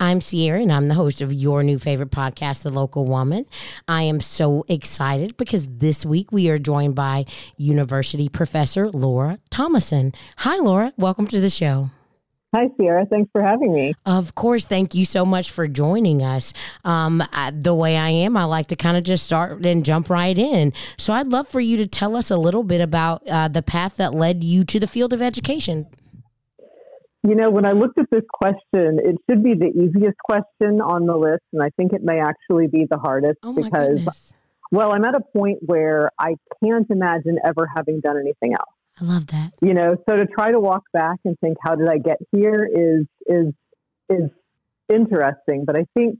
I'm Sierra, and I'm the host of your new favorite podcast, The Local Woman. I am so excited because this week we are joined by University Professor Laura Thomason. Hi, Laura. Welcome to the show. Hi, Sierra. Thanks for having me. Of course. Thank you so much for joining us. Um, I, the way I am, I like to kind of just start and jump right in. So I'd love for you to tell us a little bit about uh, the path that led you to the field of education. You know, when I looked at this question, it should be the easiest question on the list, and I think it may actually be the hardest Oh, because, goodness. well, I'm at a point where I can't imagine ever having done anything else. I love that. You know, so to try to walk back and think, how did I get here is is is interesting. But I think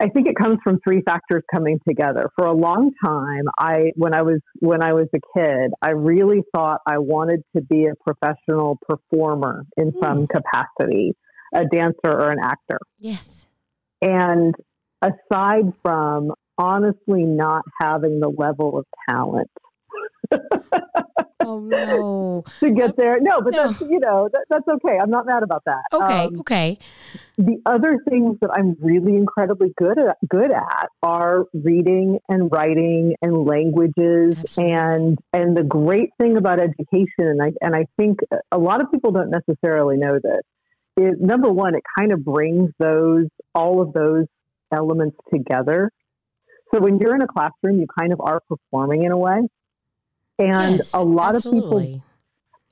I think it comes from three factors coming together. For a long time, I when I was when I was a kid, I really thought I wanted to be a professional performer in hmm. some capacity, a dancer or an actor. Yes. And aside from honestly not having the level of talent Oh, no. to get there, no, but No. that's you know that, that's okay. I'm not mad about that. Okay. Um, okay. the other things that I'm really incredibly good at, good at are reading and writing and languages Absolutely. and and the great thing about education and I and I think a lot of people don't necessarily know this is number one it kind of brings those all of those elements together. So when you're in a classroom you kind of are performing in a way. And Yes, a lot of people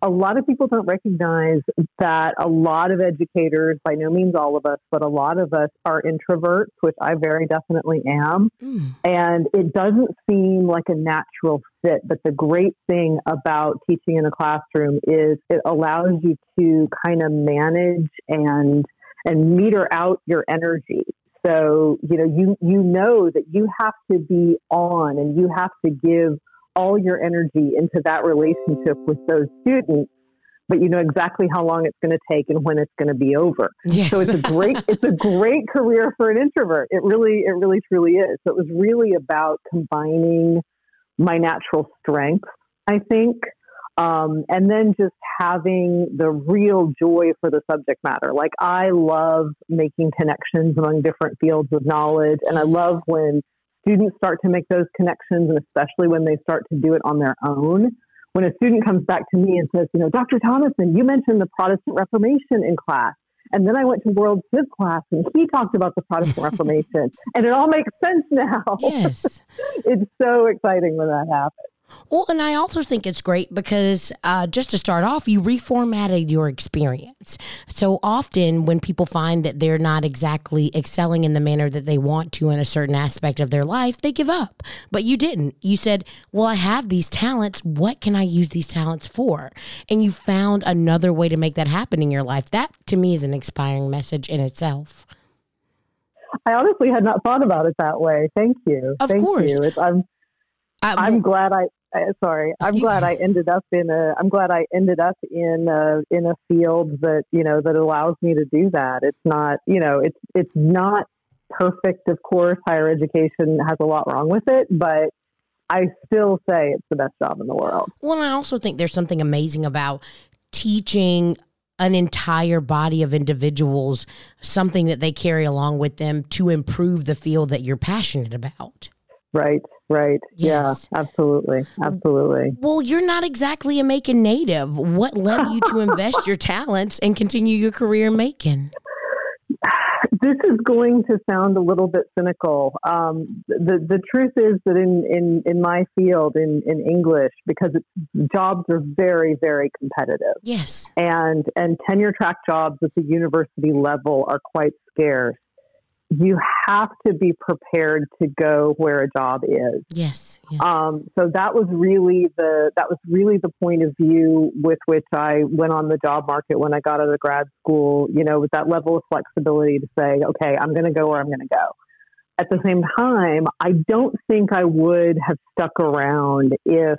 a lot of people don't recognize that a lot of educators, by no means all of us, but a lot of us are introverts, which I very definitely am. Mm, And it doesn't seem like a natural fit. But the great thing about teaching in a classroom is it allows you to kind of manage and and meter out your energy. So, you know, you you know that you have to be on and you have to give all your energy into that relationship with those students, but you know exactly how long it's going to take and when it's going to be over. yes. So it's a great it's a great career for an introvert. It really it really truly is. So it was really about combining my natural strengths, I think, um, and then just having the real joy for the subject matter. Like I love making connections among different fields of knowledge, and I love when students start to make those connections, and especially when they start to do it on their own when a student comes back to me and says, you know, Dr. Thomason, you mentioned the Protestant Reformation in class. And then I went to World Civ class and he talked about the Protestant Reformation. And it all makes sense now. yes. it's so exciting when that happens. Well, and I also think it's great because uh, just to start off, you reformatted your experience. So often, when people find that they're not exactly excelling in the manner that they want to in a certain aspect of their life, they give up. But you didn't. You said, Well, I have these talents. What can I use these talents for? And you found another way to make that happen in your life. That to me is an inspiring message in itself. I honestly had not thought about it that way. Thank you. Of Thank course. you. It's, I'm, I, I'm glad I, sorry, I'm Excuse glad. I ended up in a, I'm glad I ended up in a, in a field that, you know, that allows me to do that. It's not, you know, it's, it's not perfect. Of course, higher education has a lot wrong with it, but I still say it's the best job in the world. Well, I also think there's something amazing about teaching an entire body of individuals something that they carry along with them to improve the field that you're passionate about. Right. Right. Yes. Yeah, absolutely. Absolutely. Well, you're not exactly a Macon native. What led you to invest your talents and continue your career in Macon? this is going to sound a little bit cynical. Um, the the truth is that in, in, in my field in, in English, because it's, jobs are very very competitive, Yes. and and tenure track jobs at the university level are quite scarce. You have to be prepared to go where a job is. Yes. yes. Um, so that was really the that was really the point of view with which I went on the job market when I got out of grad school. You know, with that level of flexibility to say, okay, I'm going to go where I'm going to go. At the same time, I don't think I would have stuck around if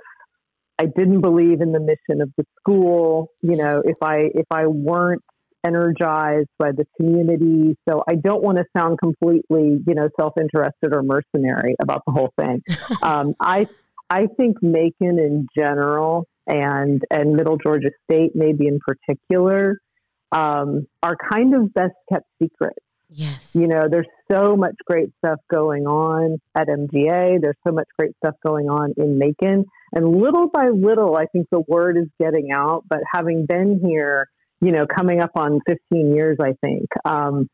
I didn't believe in the mission of the school. You know, if I if I weren't energized by the community. So I don't want to sound completely, you know, self-interested or mercenary about the whole thing. um, I I think Macon in general and and Middle Georgia State maybe in particular um, are kind of best kept secrets. Yes. You know, there's so much great stuff going on at MGA. There's so much great stuff going on in Macon. And little by little, I think the word is getting out. But having been here, you know, coming up on 15 years, I think, um,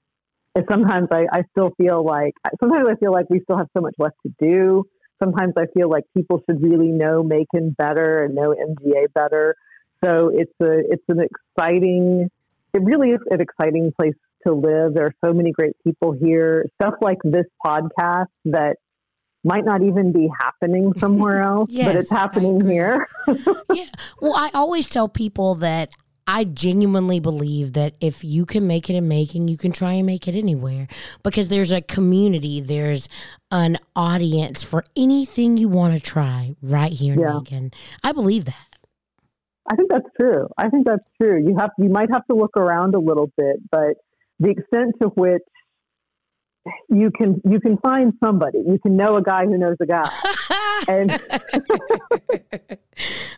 sometimes I, I still feel like, sometimes I feel like we still have so much left to do. Sometimes I feel like people should really know Macon better and know MGA better. So it's a, it's an exciting, it really is an exciting place to live. There are so many great people here. Stuff like this podcast that might not even be happening somewhere else, yes, but it's happening here. yeah. Well, I always tell people that I genuinely believe that if you can make it in Macon, you can try and make it anywhere because there's a community, there's an audience for anything you want to try right here in yeah. Macon. I believe that. I think that's true. I think that's true. You have you might have to look around a little bit, but the extent to which you can you can find somebody. You can know a guy who knows a guy. and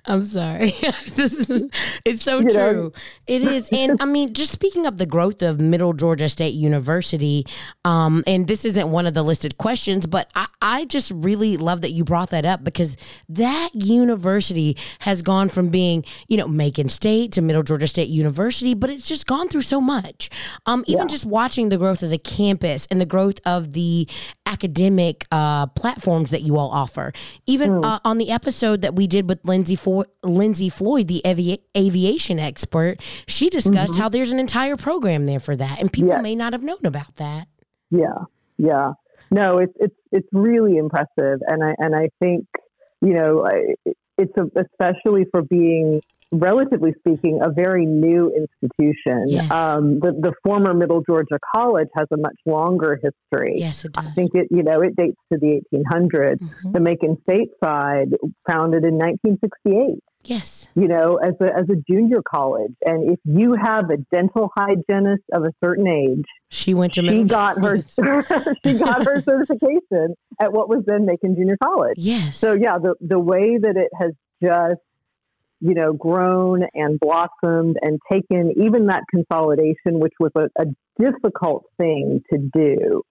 I'm sorry. it's so you true. Know? It is. And I mean, just speaking of the growth of Middle Georgia State University, um, and this isn't one of the listed questions, but I, I just really love that you brought that up because that university has gone from being, you know, Macon State to Middle Georgia State University, but it's just gone through so much. Um, even yeah. just watching the growth of the campus and the growth of the academic uh, platforms that you all offer. Even mm. uh, on the episode that we did with Lindsay Fo- Lindsay Floyd, the avi- aviation expert, she discussed mm-hmm. how there's an entire program there for that, and people yes. may not have known about that. Yeah, yeah. No, it's it's it's really impressive, and I and I think you know it's a, especially for being relatively speaking, a very new institution. Yes. Um, the, the former Middle Georgia College has a much longer history. Yes, it does. I think it, you know, it dates to the 1800s. Mm-hmm. The Macon State side founded in 1968. Yes. You know, as a, as a junior college. And if you have a dental hygienist of a certain age, she went to she got her she got her certification at what was then Macon Junior College. Yes. So yeah, the the way that it has just you know, grown and blossomed and taken even that consolidation, which was a, a difficult thing to do,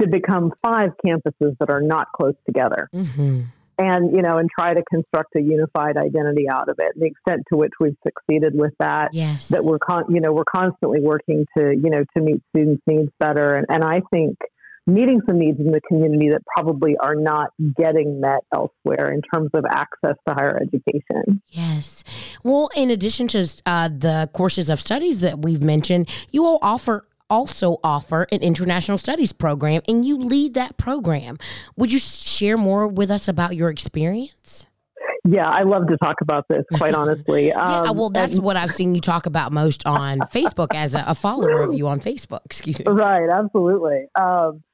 to become five campuses that are not close together. Mm-hmm. And, you know, and try to construct a unified identity out of it. The extent to which we've succeeded with that, yes. that we're, con- you know, we're constantly working to, you know, to meet students' needs better. And, and I think, meeting some needs in the community that probably are not getting met elsewhere in terms of access to higher education. Yes. Well, in addition to uh, the courses of studies that we've mentioned, you all offer also offer an international studies program and you lead that program. Would you share more with us about your experience? Yeah, I love to talk about this, quite honestly. yeah, um, well, that's and, what I've seen you talk about most on Facebook as a, a, follower of you on Facebook. Excuse me. Right, absolutely. Um,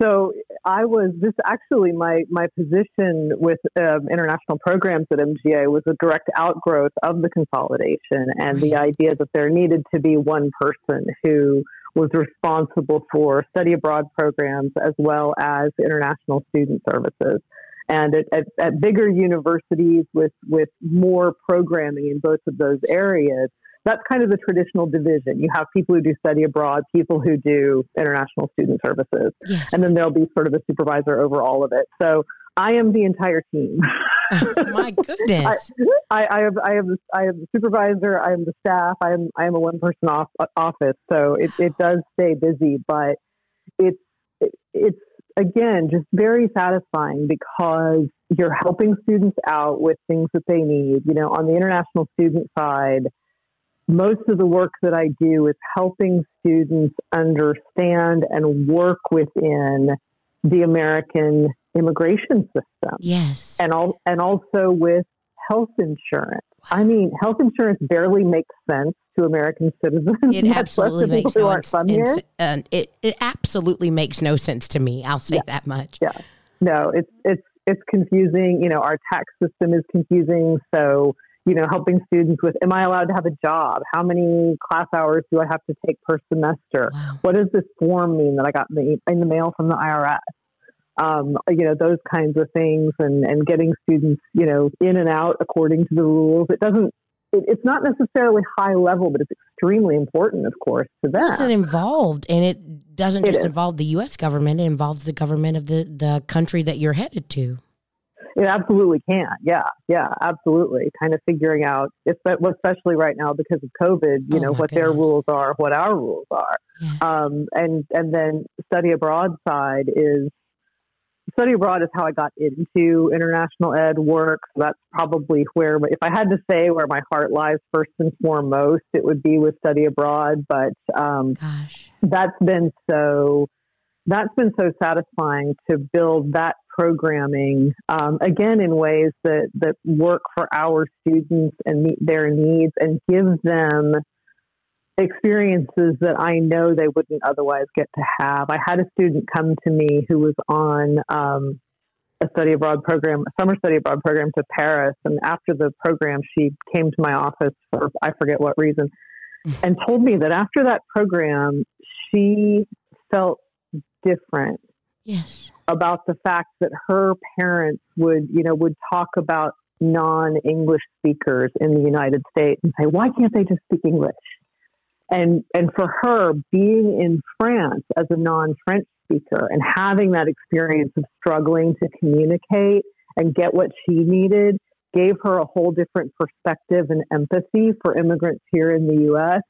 so I was this actually my my position with um, international programs at MGA was a direct outgrowth of the consolidation and the idea that there needed to be one person who was responsible for study abroad programs as well as international student services. And at, at, at bigger universities with, with more programming in both of those areas, that's kind of the traditional division. You have people who do study abroad, people who do international student services, yes. and then there'll be sort of a supervisor over all of it. So I am the entire team. oh, my goodness! I, I, have I have I have the supervisor. I am the staff. I am I am a one person off, office, so it, it does stay busy, but it's it, it's again just very satisfying because you're helping students out with things that they need. You know, on the international student side most of the work that I do is helping students understand and work within the American immigration system. Yes. And all, and also with health insurance. I mean, health insurance barely makes sense to American citizens. It absolutely makes no sense. Uh, it it absolutely makes no sense to me. I'll say yeah. that much. Yeah. No, it's it's it's confusing. You know, our tax system is confusing. So you know, helping students with, am I allowed to have a job? How many class hours do I have to take per semester? Wow. What does this form mean that I got in the, in the mail from the IRS? Um, you know, those kinds of things and, and getting students, you know, in and out according to the rules. It doesn't, it, it's not necessarily high level, but it's extremely important, of course, to them. It's involved, and it doesn't just involve the U.S. government; it involves the government of the the country that you're headed to. It absolutely can. Yeah, yeah, absolutely. Kind of figuring out, especially right now because of COVID, you Oh know, what their rules are, what our rules are. Yes. Um, and and then study abroad side is study abroad is how I got into international ed work. So that's probably where, if I had to say where my heart lies first and foremost, it would be with study abroad. But um, Gosh, that's been so that's been so satisfying to build that programming um, again in ways that that work for our students and meet their needs and give them experiences that I know they wouldn't otherwise get to have. I had a student come to me who was on um, a study abroad program, a summer study abroad program to Paris, and after the program, she came to my office for I forget what reason, and told me that after that program, she felt different yes, about the fact that her parents would, you know, would talk about non-English speakers in the United States and say, "Why can't they just speak English?" And and for her, being in France as a non-French speaker and having that experience of struggling to communicate and get what she needed gave her a whole different perspective and empathy for immigrants here in the U.S.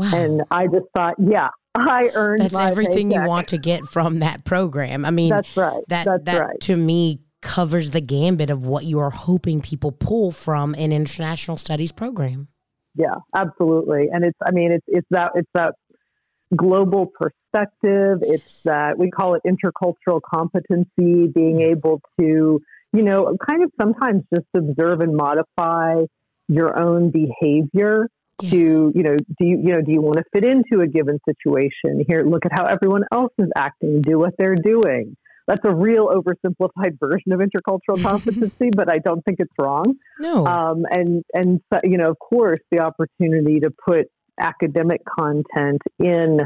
wow. And I just thought, yeah, I earned That's everything you want to get from that program. I mean, That's right. that That's that right. to me covers the gambit of what you are hoping people pull from an international studies program. Yeah, absolutely. And it's, I mean, it's, it's that, it's that global perspective. It's that we call it intercultural competency, being able to, you know, kind of sometimes just observe and modify your own behavior Yes. to, you know, do you, you know, do you want to fit into a given situation? Here, look at how everyone else is acting, do what they're doing. That's a real oversimplified version of intercultural competency, but I don't think it's wrong no. um, and and you know, of course, the opportunity to put academic content in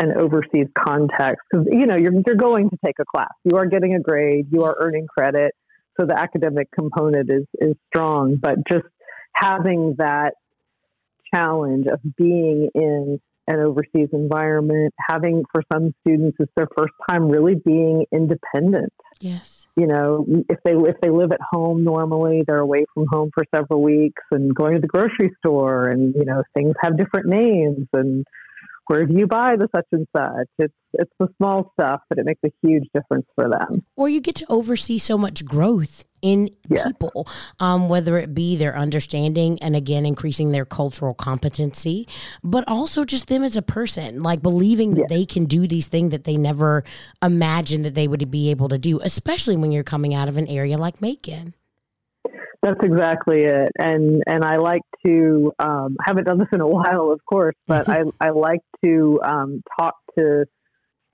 an overseas context because you know you're you're going to take a class, you are getting a grade, you are earning credit, so the academic component is is strong. But just having that challenge of being in an overseas environment, having for some students it's their first time really being independent yes. you know if they if they live at home normally they're away from home for several weeks and going to the grocery store and you know things have different names and where do you buy the such and such it's it's the small stuff but it makes a huge difference for them Or you get to oversee so much growth in Yes. people, um, whether it be their understanding and again increasing their cultural competency, but also just them as a person, like believing that Yes. they can do these things that they never imagined that they would be able to do, especially when you're coming out of an area like Macon. That's exactly it and and i like to um, haven't done this in a while of course but i i like to um, talk to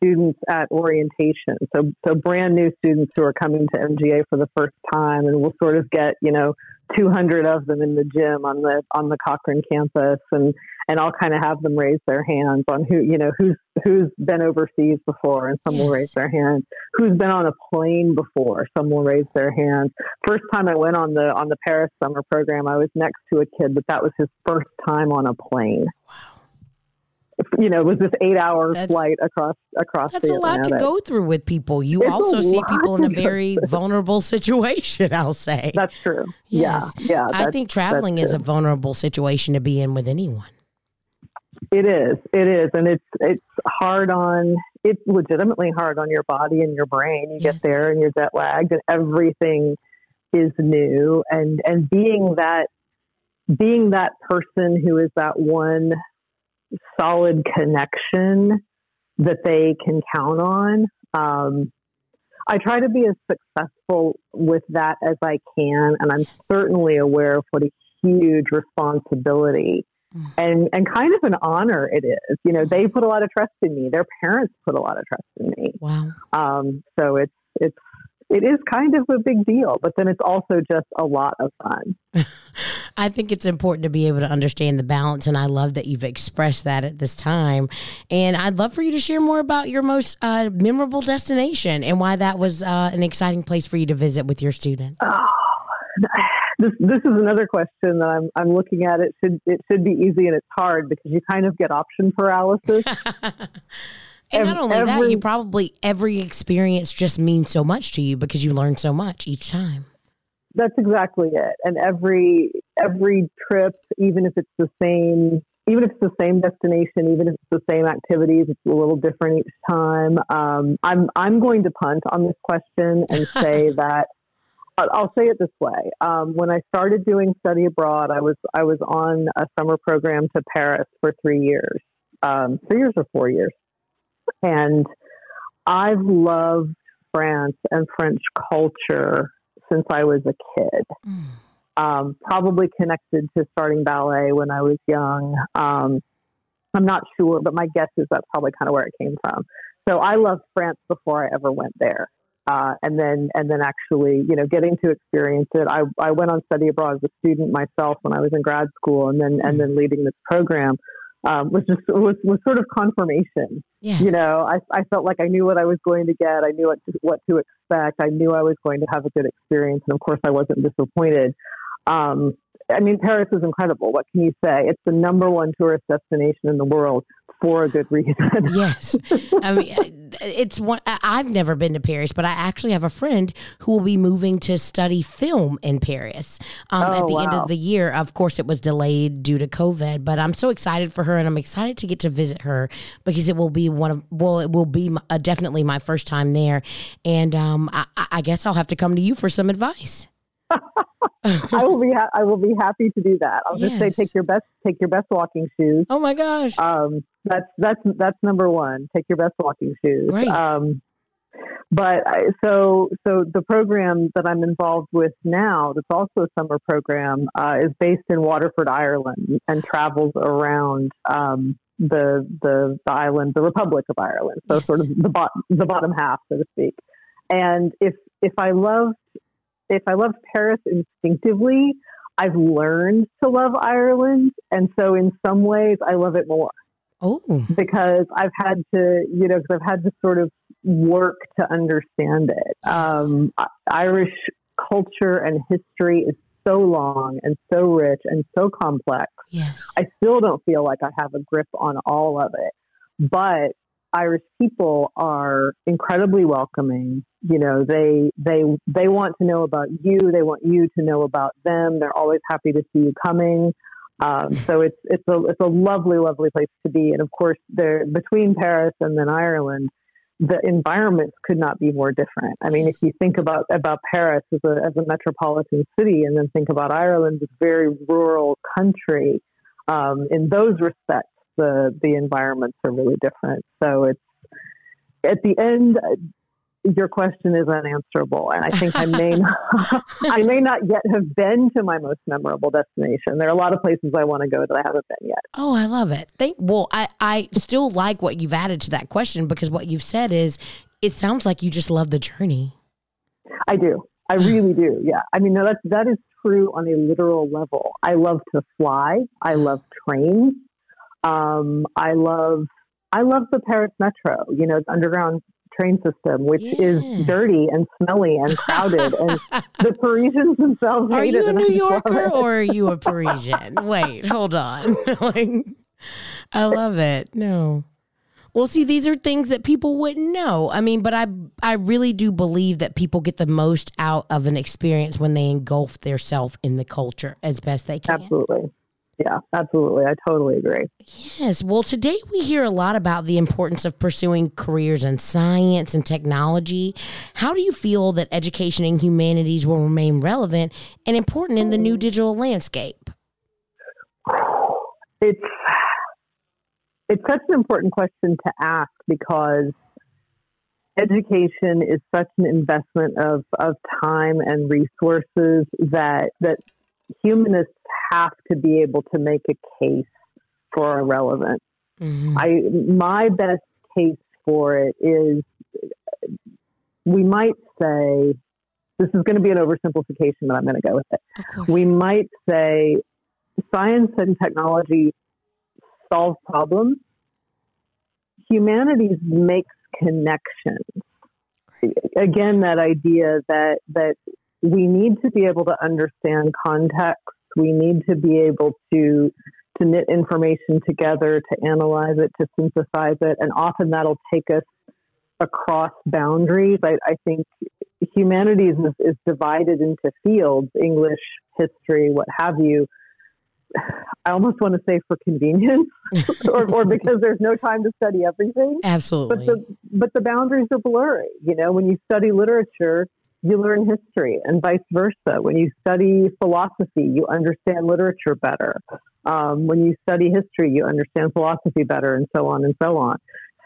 students at orientation. So, so brand new students who are coming to MGA for the first time, and we'll sort of get you know 200 of them in the gym on the on the Cochran campus, and and I'll kind of have them raise their hands on who you know who's who's been overseas before, and some will raise their hands. Who's been on a plane before? Some will raise their hands. First time I went on the on the Paris summer program, I was next to a kid, but that was his first time on a plane. Wow. You know, it was this eight hour That's- flight across across. That's a lot to go through with people. You It's also see people in a very vulnerable situation, I'll say. That's true. Yes. Yeah, yeah. I think traveling is a vulnerable situation to be in with anyone. It is. It is, and it's it's hard on. It's legitimately hard on your body and your brain. You Yes. get there and you're jet lagged, and everything is new. And and being that being that person who is that one solid connection that they can count on. Um, I try to be as successful with that as I can, and I'm certainly aware of what a huge responsibility. And and kind of an honor it is. You know, they put a lot of trust in me. Their parents put a lot of trust in me. Wow. Um, so it's it's it is kind of a big deal, but then it's also just a lot of fun. I think it's important to be able to understand the balance, and I love that you've expressed that at this time. And I'd love for you to share more about your most uh, memorable destination and why that was uh, an exciting place for you to visit with your students. Oh, this this is another question that I'm I'm looking at. It should it should be easy and it's hard because you kind of get option paralysis. and not only every, that, you probably every experience just means so much to you because you learn so much each time. That's exactly it. And every every trip, even if it's the same even if it's the same destination, even if it's the same activities, it's a little different each time. Um, I'm I'm going to punt on this question and say that I'll say it this way: um, when I started doing study abroad, I was I was on a summer program to Paris for three years, um, three years or four years, and I've loved France and French culture since I was a kid. Mm um, probably connected to starting ballet when I was young. Um, I'm not sure, but my guess is that's probably kind of where it came from. So I loved France before I ever went there. Uh, and then, and then actually, you know, getting to experience it. I, I went on study abroad as a student myself when I was in grad school, and then, and then leading this program um, was just was, was sort of confirmation. Yes. You know, I, I felt like I knew what I was going to get. I knew what to, what to expect. I knew I was going to have a good experience, and of course, I wasn't disappointed. Um, I mean, Paris is incredible. What can you say? It's the number one tourist destination in the world for a good reason. yes, I mean, it's one. I've never been to Paris, but I actually have a friend who will be moving to study film in Paris um, oh, at the wow. end of the year. Of course, it was delayed due to COVID, but I'm so excited for her, and I'm excited to get to visit her because it will be one of well, it will be my, uh, definitely my first time there, and um, I, I guess I'll have to come to you for some advice. I will be ha- I will be happy to do that. I'll yes. just say take your best take your best walking shoes. Oh my gosh. Um, that's that's that's number one. Take your best walking shoes. Right. Um, but I, so so the program that I'm involved with now, that's also a summer program, uh, is based in Waterford, Ireland, and travels around um, the, the the island, the Republic of Ireland. So yes. sort of the bottom the bottom half, so to speak. And if if I loved if I love Paris instinctively, I've learned to love Ireland. And so in some ways, I love it more. Oh. Because I've had to, you know, because I've had to sort of work to understand it. Um, Irish culture and history is so long and so rich and so complex. Yes. I still don't feel like I have a grip on all of it. But Irish people are incredibly welcoming. You know, they they they want to know about you. They want you to know about them. They're always happy to see you coming. Um, so it's it's a it's a lovely lovely place to be. And of course, there between Paris and then Ireland, the environments could not be more different. I mean, if you think about about Paris as a as a metropolitan city, and then think about Ireland as a very rural country, um, in those respects the the environments are really different. So it's at the end, your question is unanswerable, and I think I may not, I may not yet have been to my most memorable destination. There are a lot of places I want to go that I haven't been yet. Oh, I love it. Thank. Well, I I still like what you've added to that question because what you've said is it sounds like you just love the journey. I do. I really do. Yeah. I mean, no, that's that is true on a literal level. I love to fly. I love trains. Um, I love I love the Paris Metro. You know, the underground train system, which yes. is dirty and smelly and crowded, and the Parisians themselves. Are you a New Yorker or are you a Parisian? Wait, hold on. I love it. No. Well, see, these are things that people wouldn't know. I mean, but I I really do believe that people get the most out of an experience when they engulf their self in the culture as best they can. Absolutely. Yeah, absolutely. I totally agree. Yes. Well, today we hear a lot about the importance of pursuing careers in science and technology. How do you feel that education in humanities will remain relevant and important in the new digital landscape? It's it's such an important question to ask because education is such an investment of, of time and resources that that humanists have to be able to make a case for a relevance. Mm-hmm. I my best case for it is we might say this is going to be an oversimplification, but I'm going to go with it. We might say science and technology solve problems. Humanities makes connections. Again, that idea that that we need to be able to understand context. We need to be able to to knit information together, to analyze it, to synthesize it, and often that'll take us across boundaries. I, I think humanities is, is divided into fields: English, history, what have you. I almost want to say for convenience, or, or because there's no time to study everything. Absolutely. But the but the boundaries are blurry. You know, when you study literature, you learn history, and vice versa. When you study philosophy, you understand literature better. Um, when you study history, you understand philosophy better, and so on and so on.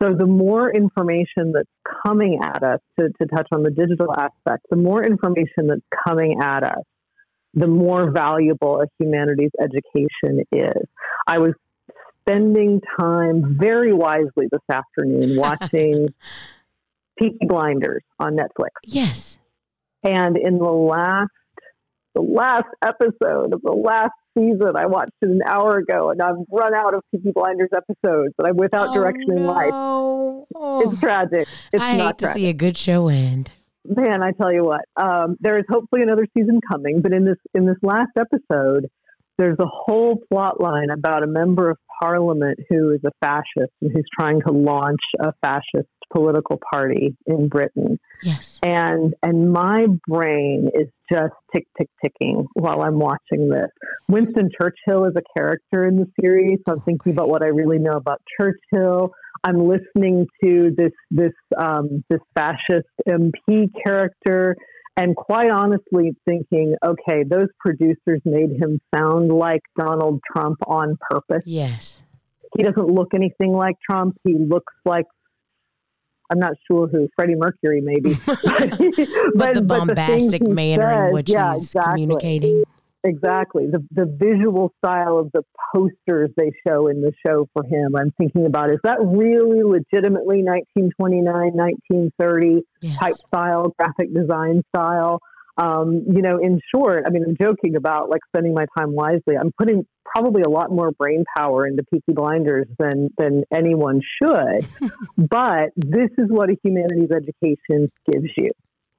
So the more information that's coming at us, to, to touch on the digital aspect, the more information that's coming at us, the more valuable a humanities education is. I was spending time very wisely this afternoon watching Peaky Blinders on Netflix. Yes. And in the last the last episode of the last season, I watched it an hour ago, and I've run out of Peaky Blinders episodes, and I'm without oh, direction no. in life. Oh. It's tragic. It's I not hate to tragic. see a good show end. Man, I tell you what, um, there is hopefully another season coming, but in this in this last episode, there's a whole plot line about a member of parliament who is a fascist and who's trying to launch a fascist political party in Britain. Yes. And and my brain is just tick tick ticking while I'm watching this. Winston Churchill is a character in the series, so I'm thinking about what I really know about Churchill. I'm listening to this this um, this fascist MP character, and quite honestly, thinking, okay, those producers made him sound like Donald Trump on purpose. Yes. He doesn't look anything like Trump. He looks like I'm not sure who Freddie Mercury, maybe, but, But, the bombastic he manner in which yeah, he's exactly. communicating. Exactly. The the visual style of the posters they show in the show for him, I'm thinking about is that really legitimately 1929, 1930 Yes. type style, graphic design style? Um, you know, in short, I mean, I'm joking about like spending my time wisely. I'm putting probably a lot more brain power into Peaky Blinders than than anyone should. but this is what a humanities education gives you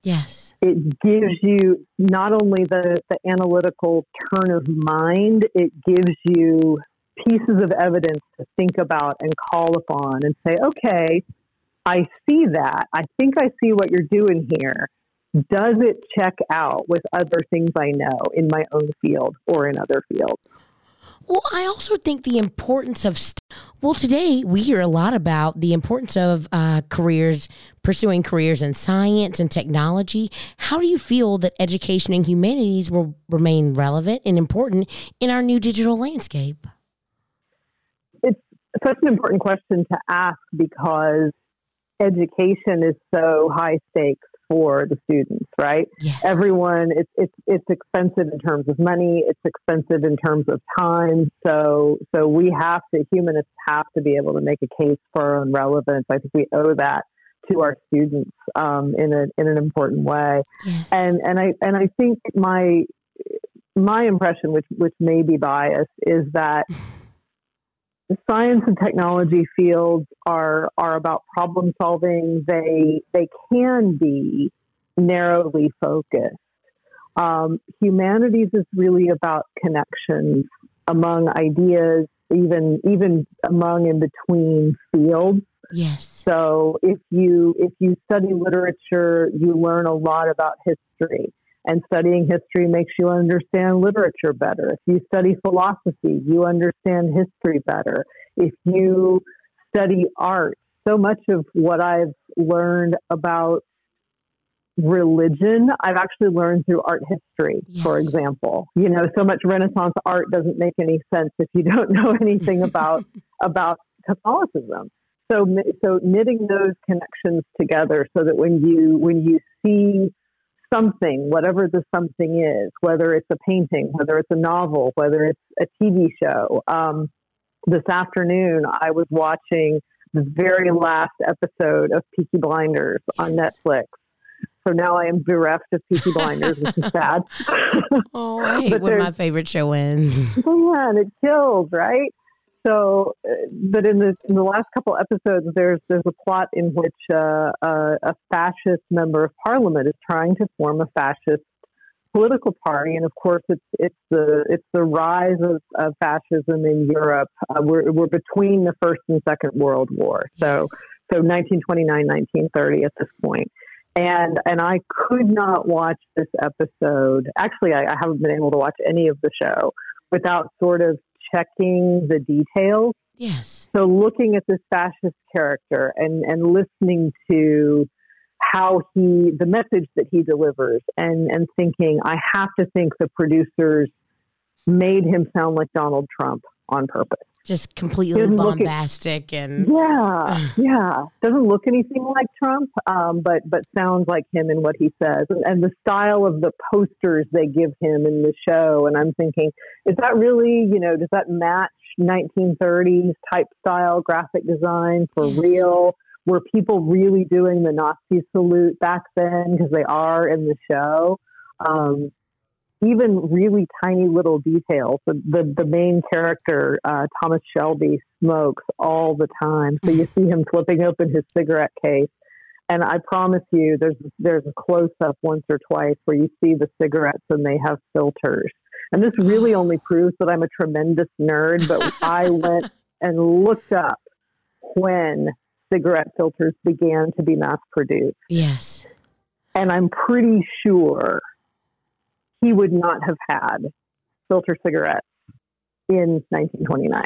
Yes. it gives you not only the, the analytical turn of mind, it gives you pieces of evidence to think about and call upon and say, okay, I see that. I think I see what you're doing here. Does it check out with other things I know in my own field or in other fields? Well, I also think the importance of. St- well, today we hear a lot about the importance of uh, careers, pursuing careers in science and technology. How do you feel that education and humanities will remain relevant and important in our new digital landscape? It's such an important question to ask because education is so high stakes for the students, right? Yes. everyone it's it's it's expensive in terms of money it's expensive in terms of time so so we have to humanists have to be able to make a case for our own relevance i think we owe that to our students um, in a in an important way yes. and and i and i think my my impression which which may be biased is that the science and technology fields are are about problem solving. They they can be narrowly focused. Um, humanities is really about connections among ideas, even even among and between fields. yes. So if you if you study literature, you learn a lot about history. And studying history makes you understand literature better. If you study philosophy, you understand history better. If you study art, so much of what I've learned about religion, I've actually learned through art history, for example. You know, so much Renaissance art doesn't make any sense if you don't know anything about about Catholicism. So, so knitting those connections together, so that when you when you see something, whatever the something is, whether it's a painting, whether it's a novel, whether it's a TV show. Um, this afternoon, I was watching the very last episode of Peaky Blinders on Netflix. So now I am bereft of Peaky Blinders, which is sad. Oh, I hate when my favorite show ends. Man, it kills, right? So, uh, but in the in the last couple episodes, there's there's a plot in which uh, uh, a fascist member of parliament is trying to form a fascist political party, and of course, it's it's the it's the rise of, of fascism in Europe. Uh, we're we're between the First and Second World War, so so 1929, 1930 at this point. And and I could not watch this episode. Actually, I, I haven't been able to watch any of the show without sort of checking the details. Yes. So looking at this fascist character and and listening to how he the message that he delivers and and thinking I have to think the producers made him sound like Donald Trump on purpose. Just completely Didn't look at- bombastic and Yeah, yeah. Doesn't look anything like Trump, um, but but sounds like him in what he says, and, and the style of the posters they give him in the show. And I'm thinking, is that really, you know, does that match 1930s type style graphic design for Yes. real? Were people really doing the Nazi salute back then? Because they are in the show. Um, even really tiny little details. The the, the main character, uh, Thomas Shelby, smokes all the time. So you see him flipping open his cigarette case, and I promise you, there's there's a close up once or twice where you see the cigarettes and they have filters. And this really only proves that I'm a tremendous nerd. But I went and looked up when cigarette filters began to be mass produced. yes. And I'm pretty sure he would not have had filter cigarettes in 1929.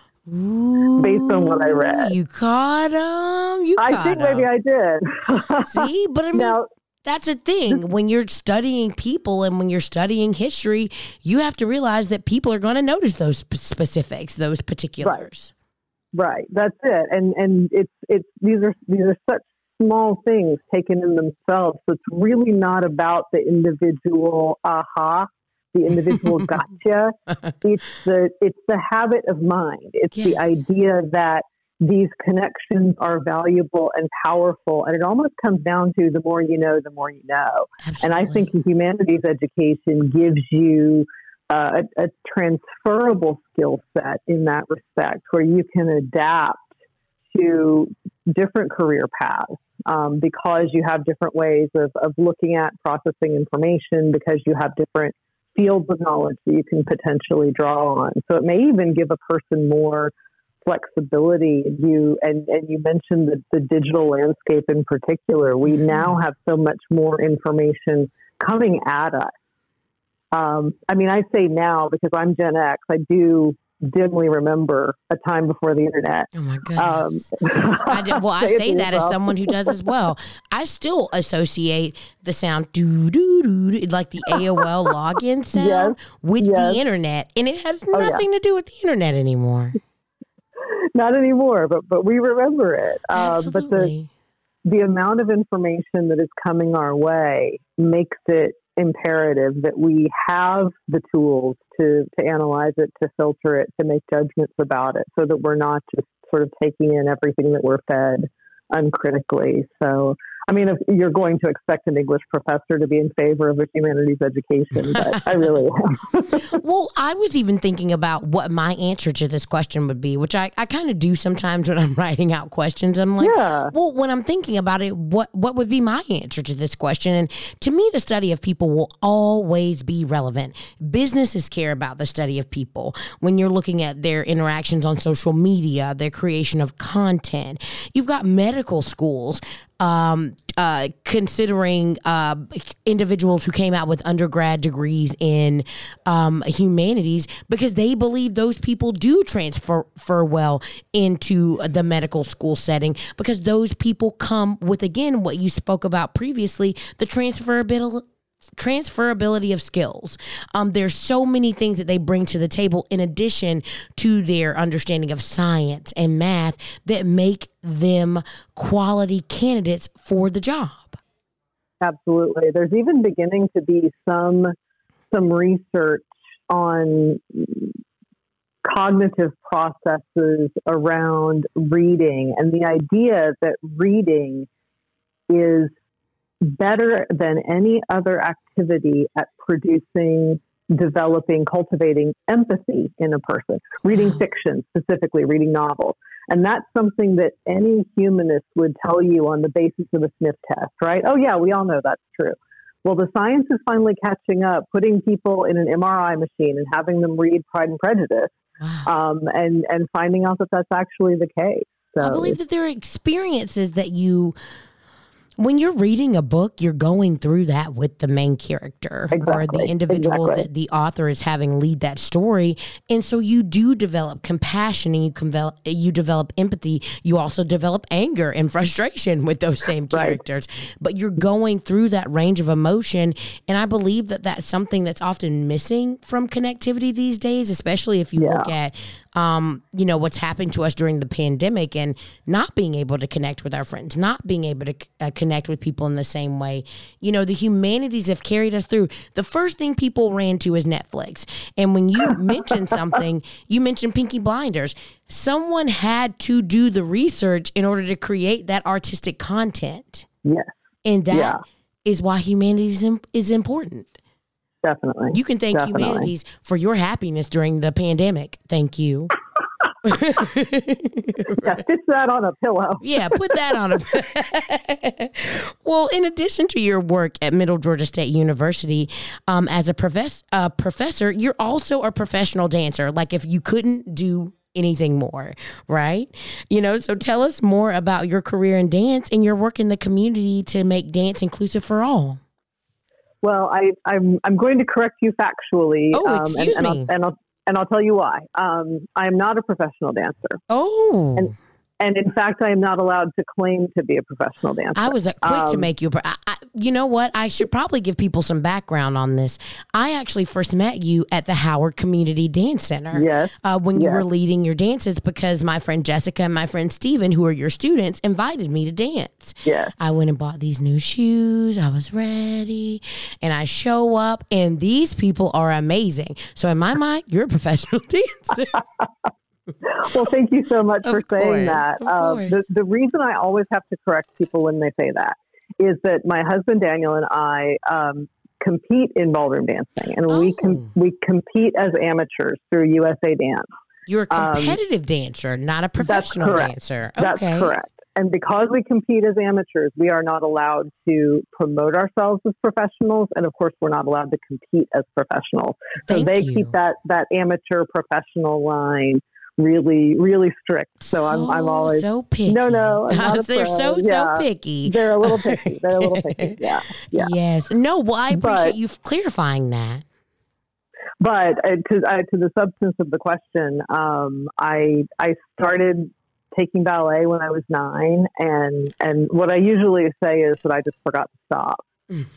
Based on what I read. You caught him. You I caught think maybe I did. See, but I mean, now, that's a thing. When you're studying people and when you're studying history, you have to realize that people are going to notice those specifics, those particulars. right, that's it. And and it's it's these are these are such small things taken in themselves. So it's really not about the individual aha, the individual gotcha. it's the it's the habit of mind. It's the idea that these connections are valuable and powerful, and it almost comes down to the more you know, the more you know. And I think humanities education gives you uh, a, a transferable skill set in that respect, where you can adapt to different career paths um, because you have different ways of, of looking at processing information, because you have different fields of knowledge that you can potentially draw on. So it may even give a person more flexibility. You and, and you mentioned the, the digital landscape in particular. We Mhm. now have so much more information coming at us. Um, I mean, I say now because I'm Gen X. I do dimly remember a time before the internet. oh my Um. I did, well, I say that as someone who does as well. I still associate the sound doo doo doo, doo like the AOL login sound with yes. the internet, and it has Oh, yeah. nothing to do with the internet anymore. Not anymore, but but we remember it. Um, but the Absolutely. the amount of information that is coming our way makes it imperative that we have the tools to, to analyze it, to filter it, to make judgments about it, so that we're not just sort of taking in everything that we're fed uncritically. So, I mean, if you're going to expect an English professor to be in favor of a humanities education, but I really am. well, I was even thinking about what my answer to this question would be, which I, I kind of do sometimes when I'm writing out questions. I'm like, Yeah. well, when I'm thinking about it, what what would be my answer to this question? And to me, the study of people will always be relevant. Businesses care about the study of people when you're looking at their interactions on social media, their creation of content. You've got medical schools um, uh, considering uh, individuals who came out with undergrad degrees in um, humanities because they believe those people do transfer well into the medical school setting because those people come with again what you spoke about previously the transferability transferability of skills. Um, there's so many things that they bring to the table in addition to their understanding of science and math that make them quality candidates for the job. Absolutely. There's even beginning to be some some research on cognitive processes around reading and the idea that reading is better than any other activity at producing developing cultivating empathy in a person reading Wow. fiction specifically reading novels and that's something that any humanist would tell you on the basis of a sniff test right oh yeah we all know that's true Well, the science is finally catching up, putting people in an MRI machine and having them read Pride and Prejudice, um, and and finding out that that's actually the case. So I believe that there are experiences that you when you're reading a book, you're going through that with the main character exactly. or the individual exactly. that the author is having lead that story, and so you do develop compassion and you develop you develop empathy. You also develop anger and frustration with those same characters, right. but you're going through that range of emotion, and I believe that that's something that's often missing from connectivity these days, especially if you yeah. look at um, you know, what's happened to us during the pandemic and not being able to connect with our friends, not being able to uh, connect with people in the same way. You know, the humanities have carried us through. The first thing people ran to is Netflix. And when you mentioned something, you mentioned Peaky Blinders. Someone had to do the research in order to create that artistic content. Yes. And that yeah. is why humanities is important. Definitely. You can thank Definitely. humanities for your happiness during the pandemic. Thank you. yeah, stitch that on a pillow. yeah, put that on a. well, in addition to your work at Middle Georgia State University um, as a profess- uh, professor, you're also a professional dancer. Like, if you couldn't do anything more, right? You know, so tell us more about your career in dance and your work in the community to make dance inclusive for all. Well, I, am I'm, I'm going to correct you factually. Oh, um, excuse and, and me. I'll, and I'll, and I'll tell you why. Um, I am not a professional dancer. Oh. And, and in fact, I am not allowed to claim to be a professional dancer. I was quick um, to make you. I, I, you know what? I should probably give people some background on this. I actually first met you at the Howard Community Dance Center. Yes. Uh, when you yes. were leading your dances, because my friend Jessica and my friend Steven, who are your students, invited me to dance. Yes. I went and bought these new shoes. I was ready, and I show up, and these people are amazing. So in my mind, you're a professional dancer. well, thank you so much for saying that. Uh, the, the reason I always have to correct people when they say that is that my husband Daniel and I um, compete in ballroom dancing, and oh. we com- we compete as amateurs through USA Dance. You're a um, competitive um, dancer, not a professional dancer. Okay. That's correct. And because we compete as amateurs, we are not allowed to promote ourselves as professionals, and of course, we're not allowed to compete as professionals. Thank so they you. keep that that amateur professional line really, really strict. So, so I'm, I'm always so picky. No, no, they're so yeah. so picky. They're a little picky. They're a little picky. Yeah, yeah. Yes. No. Well, I appreciate but, you clarifying that. But uh, to uh, to the substance of the question, um, I I started taking ballet when I was nine, and and what I usually say is that I just forgot to stop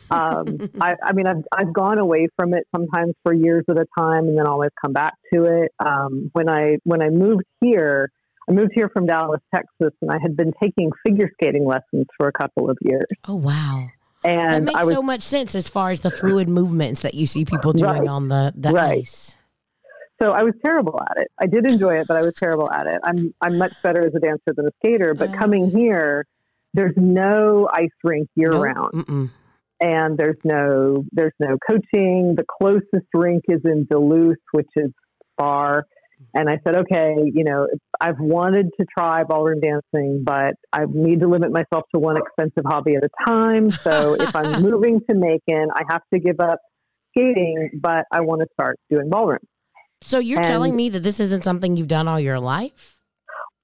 um, I, I, mean, I've, I've gone away from it sometimes for years at a time and then always come back to it. Um, when I, when I moved here, I moved here from Dallas, Texas, and I had been taking figure skating lessons for a couple of years. Oh, wow. And that makes was, so much sense as far as the fluid movements that you see people doing right, on the, the right. ice. So I was terrible at it. I did enjoy it, but I was terrible at it. I'm I'm much better as a dancer than a skater. But uh, coming here, there's no ice rink year nope, round. Mm-mm and there's no there's no coaching. The closest rink is in Duluth, which is far. And I said, okay, you know, I've wanted to try ballroom dancing, but I need to limit myself to one expensive hobby at a time. So if I'm moving to Macon, I have to give up skating, but I want to start doing ballroom. So you're and telling me that this isn't something you've done all your life?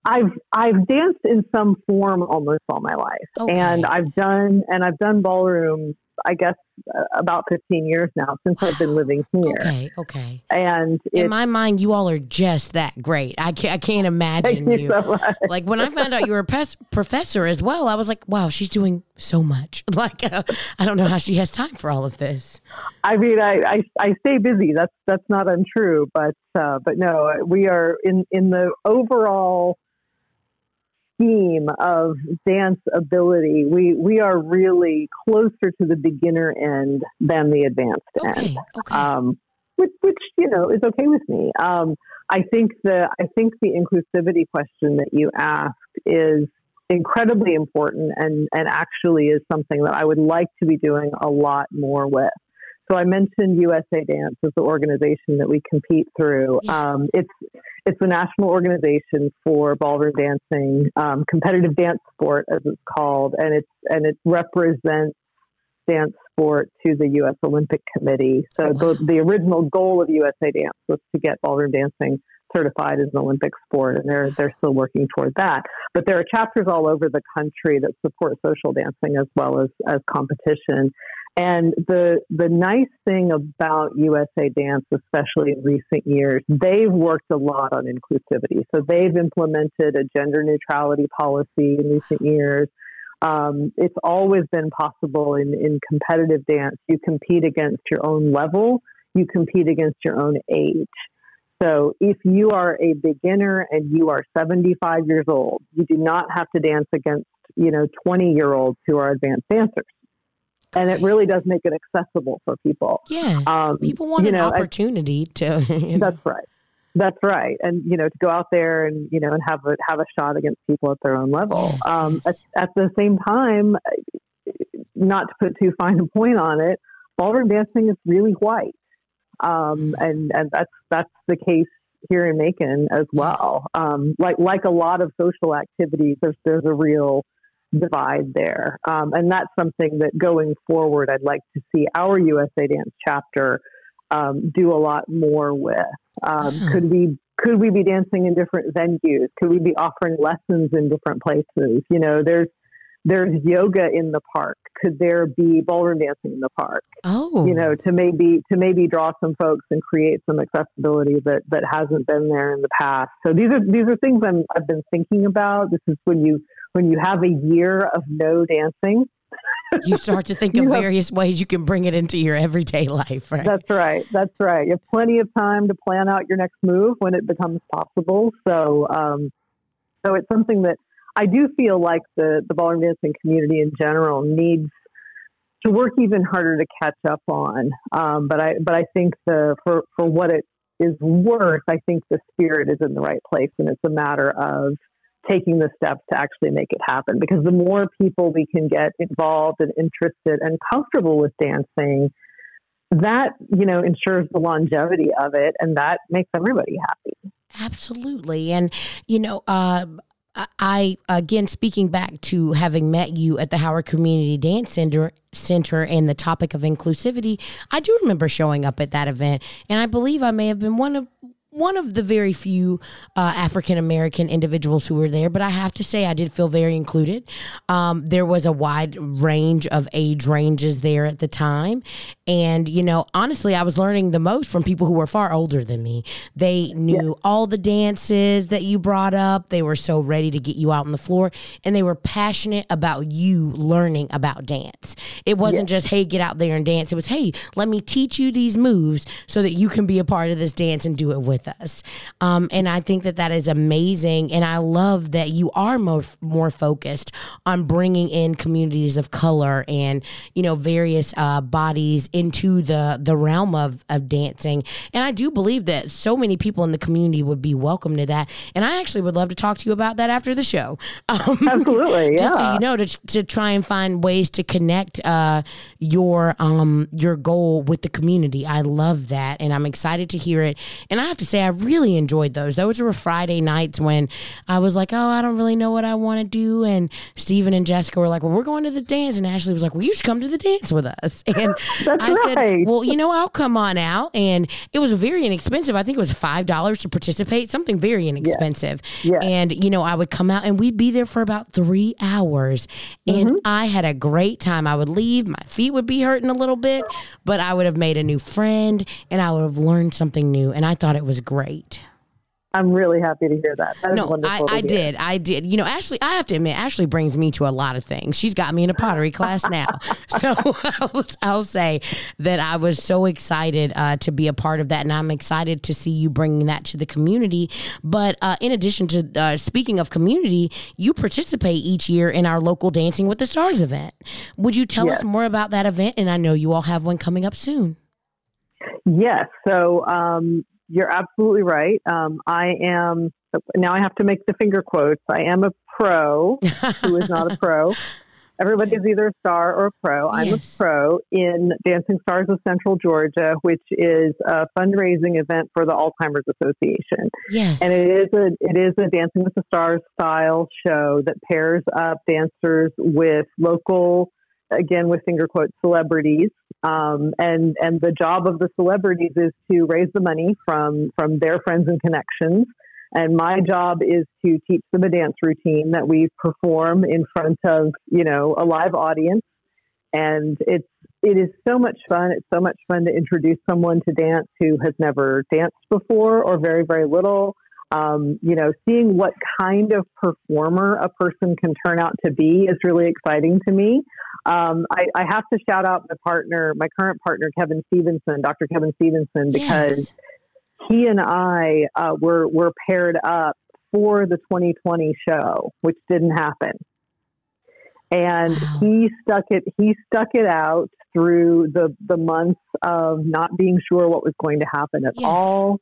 I've I've danced in some form almost all my life, okay. and I've done and I've done ballroom I guess uh, about 15 years now since I've been living here. Okay, okay. And in my mind, you all are just that great. I can't, I can't imagine you. you. So like when I found out you were a pes- professor as well, I was like, wow, she's doing so much. Like uh, I don't know how she has time for all of this. I mean, I, I, I stay busy. That's that's not untrue, but uh, but no, we are in in the overall scheme of dance ability, we, we are really closer to the beginner end than the advanced okay, end. Okay. Um, which, which, you know, is okay with me. Um, I think the I think the inclusivity question that you asked is incredibly important and, and actually is something that I would like to be doing a lot more with. So I mentioned USA Dance as the organization that we compete through. Yes. Um, it's it's the national organization for ballroom dancing, um, competitive dance sport, as it's called, and it's and it represents dance sport to the U.S. Olympic Committee. So Oh, the, the original goal of USA Dance was to get ballroom dancing certified as an Olympic sport, and they're they're still working toward that. But there are chapters all over the country that support social dancing as well as as competition. And the the nice thing about USA Dance, especially in recent years, they've worked a lot on inclusivity. So they've implemented a gender neutrality policy in recent years. Um, it's always been possible in, in competitive dance. You compete against your own level, you compete against your own age. So if you are a beginner and you are 75 years old, you do not have to dance against, you know, 20 year olds who are advanced dancers. And it really does make it accessible for people. Yes. Um, People want you an know, I- opportunity to. You know, That's right. That's right. And you know, to go out there and you know and have a have a shot against people at their own level. Yes, um, yes. At, at the same time, not to put too fine a point on it, ballroom dancing is really white, um, and and that's that's the case here in Macon as well. Um, like like a lot of social activities, there's there's a real divide there, um, and that's something that going forward, I'd like to see our USA Dance chapter um, do a lot more with. Um, Wow. Could we could we be dancing in different venues? Could we be offering lessons in different places? You know, there's there's yoga in the park. Could there be ballroom dancing in the park? oh. You know, to maybe to maybe draw some folks and create some accessibility that that hasn't been there in the past. So these are these are things I'm, I've been thinking about. This is when you when you have a year of no dancing. you start to think of You have- various ways you can bring it into your everyday life, right? That's right. That's right. You have plenty of time to plan out your next move when it becomes possible. So, um, so it's something that I do feel like the the ballroom dancing community in general needs to work even harder to catch up on. Um, but I but I think the for for what it is worth, I think the spirit is in the right place, and it's a matter of taking the steps to actually make it happen. Because the more people we can get involved and interested and comfortable with dancing, that you know ensures the longevity of it, and that makes everybody happy. Absolutely. And, you know, um, I- I, again, speaking back to having met you at the Howard Community Dance Center, Center and the topic of inclusivity, I do remember showing up at that event. And I believe I may have been one of one of the very few uh, African American individuals who were there, but I have to say I did feel very included. Um, there was a wide range of age ranges there at the time, and you know, honestly, I was learning the most from people who were far older than me. They knew all the dances that you brought up. They were so ready to get you out on the floor, and they were passionate about you learning about dance. It wasn't just hey, get out there and dance. It was hey, let me teach you these moves so that you can be a part of this dance and do it with us. Um, and I think that that is amazing, and I love that you are more more focused on bringing in communities of color and you know various uh, bodies into the the realm of of dancing. And I do believe that so many people in the community would be welcome to that. And I actually would love to talk to you about that after the show. Um, Absolutely, just so yeah. you know to, to try and find ways to connect uh, your um your goal with the community i love that and i'm excited to hear it and i have to say i really enjoyed those. Those were friday nights when i was like oh i don't really know what i want to do. And stephen and jessica were like well we're going to the dance. And ashley was like well you should come to the dance with us. And That's i said well you know i'll come on out. And it was very inexpensive. I think it was five dollars to participate something very inexpensive. And you know i would come out and we'd be there for about three hours. And Mm-hmm. i had a great time. I would leave. My feet would be hurting a little bit but i would have made a new friend and i would have learned something new. And i thought it was great I'm really happy to hear that. That no, I, I did. I did. You know, Ashley, I have to admit, Ashley brings me to a lot of things. She's got me in a pottery class now. So I'll, I'll say that I was so excited uh, to be a part of that. And I'm excited to see you bringing that to the community. But uh, in addition to uh, speaking of community, you participate each year in our local Dancing with the Stars event. Would you tell us more about that event? And I know you all have one coming up soon. Yes. So um, you're absolutely right. Um, I am, now I have to make the finger quotes. I am a pro who is not a pro. Everybody is either a star or a pro. I'm Yes. a pro in Dancing Stars of Central Georgia, which is a fundraising event for the Alzheimer's Association. Yes. And it is a it is a Dancing with the Stars style show that pairs up dancers with local again with finger quotes celebrities, um, and and the job of the celebrities is to raise the money from from their friends and connections. And my job is to teach them a dance routine that we perform in front of you know a live audience, and it's it is so much fun. It's so much fun to introduce someone to dance who has never danced before or very very little um, you know, seeing what kind of performer a person can turn out to be is really exciting to me. Um, I, I, have to shout out my partner, my current partner, Kevin Stevenson, Dr. Kevin Stevenson, because yes. he and I uh, were were paired up for the 2020 show, which didn't happen. And wow. he stuck it. He stuck it out through the the months of not being sure what was going to happen at yes. all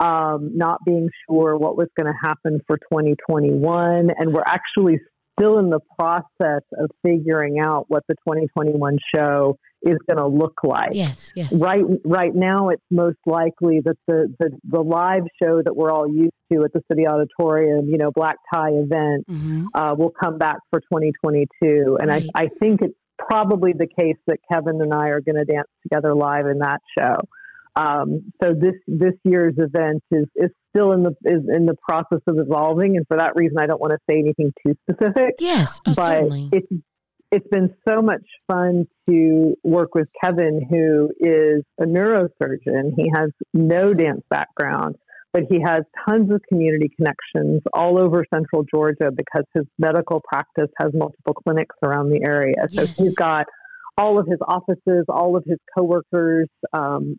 um, not being sure what was going to happen for 2021. And we're actually still in the process of figuring out what the 2021 show is going to look like. Yes, yes. Right, right now, it's most likely that the, the, the live show that we're all used to at the City Auditorium, you know, black tie event, mm-hmm. uh, will come back for 2022. And right. I, I think it's probably the case that Kevin and I are going to dance together live in that show. Um, so this this year's event is is still in the is in the process of evolving, and for that reason, I don't want to say anything too specific. Yes, oh, but certainly. it's it's been so much fun to work with Kevin, who is a neurosurgeon. He has no dance background, but he has tons of community connections all over Central Georgia because his medical practice has multiple clinics around the area. So yes. he's got all of his offices, all of his coworkers um,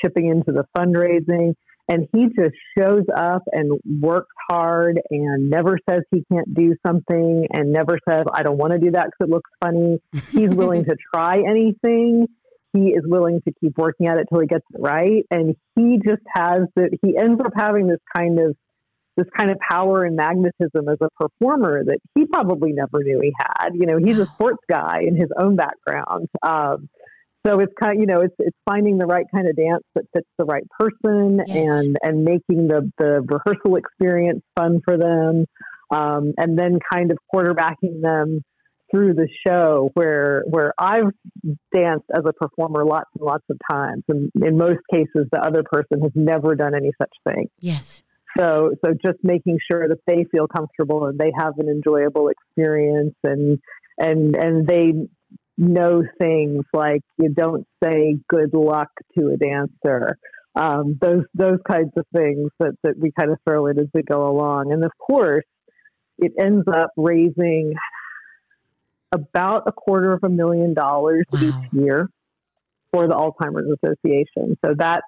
chipping into the fundraising. And he just shows up and works hard and never says he can't do something and never says, I don't want to do that because it looks funny. He's willing to try anything. He is willing to keep working at it till he gets it right. And he just has that, he ends up having this kind of this kind of power and magnetism as a performer that he probably never knew he had. You know, he's a sports guy in his own background. Um, so it's kind of, you know, it's it's finding the right kind of dance that fits the right person yes. and and making the the rehearsal experience fun for them, um, and then kind of quarterbacking them through the show where where I've danced as a performer lots and lots of times and in most cases the other person has never done any such thing. Yes. So, so just making sure that they feel comfortable and they have an enjoyable experience and, and, and they know things like you don't say good luck to a dancer. Um, those, those kinds of things that, that we kind of throw in as we go along. And of course, it ends up raising about a quarter of a million dollars wow. each year for the Alzheimer's Association. So that's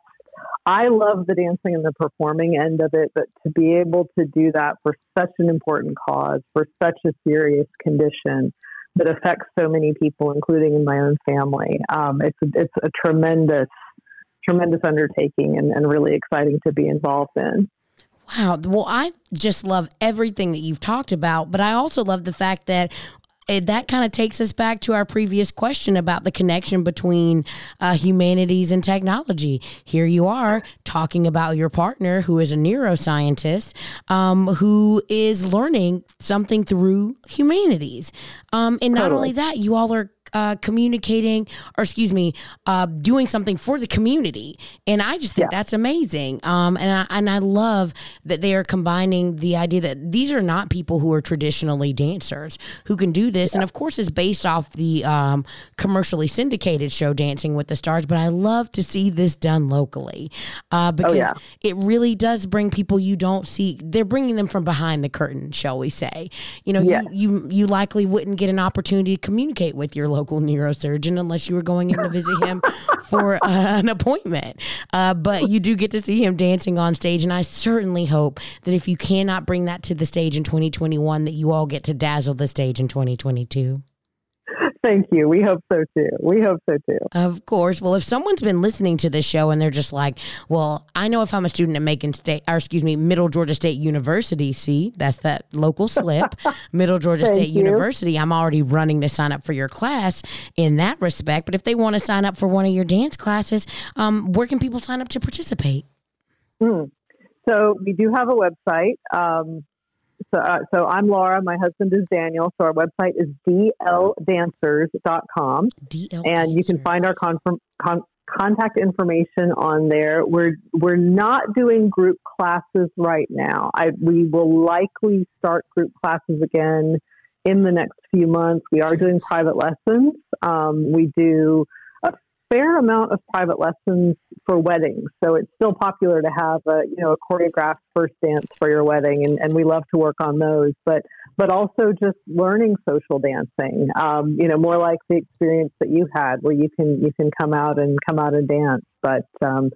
I love the dancing and the performing end of it, but to be able to do that for such an important cause, for such a serious condition that affects so many people, including in my own family, um, it's it's a tremendous, tremendous undertaking and, and really exciting to be involved in. Wow. Well, I just love everything that you've talked about, but I also love the fact that it, that kind of takes us back to our previous question about the connection between uh, humanities and technology. Here you are talking about your partner who is a neuroscientist um, who is learning something through humanities. Um, and not totally. only that, you all are uh, communicating, or excuse me, uh, doing something for the community. And I just think yeah. that's amazing. Um, and I, and I love that they are combining the idea that these are not people who are traditionally dancers who can do this. Yeah. And of course, it's based off the um, commercially syndicated show Dancing with the Stars. But I love to see this done locally uh, oh, because oh, yeah. it really does bring people you don't see. They're bringing them from behind the curtain, shall we say? You know, you, you you likely wouldn't get an opportunity to communicate with your local neurosurgeon unless you were going in to visit him for uh, an appointment. Uh, but you do get to see him dancing on stage. And I certainly hope that if you cannot bring that to the stage in 2021, that you all get to dazzle the stage in 2022. Thank you. We hope so too. We hope so too. Of course. Well, if someone's been listening to this show and they're just like, well, I know if I'm a student at Macon State, or excuse me, Middle Georgia State University, see, that's that local slip, Middle Georgia State you. University, I'm already running to sign up for your class in that respect. But if they want to sign up for one of your dance classes, um, where can people sign up to participate? Mm. So we do have a website. Um, So, uh, so I'm Laura. My husband is Daniel. So our website is dldancers.com. DL and you can find our con- con- contact information on there. We're we're not doing group classes right now. I, we will likely start group classes again in the next few months. We are doing private lessons. Um, we do fair amount of private lessons for weddings, so it's still popular to have a you know a choreographed first dance for your wedding, and, and we love to work on those. But but also just learning social dancing. Um, you know, more like the experience that you had, where you can you can come out and come out and dance. But um,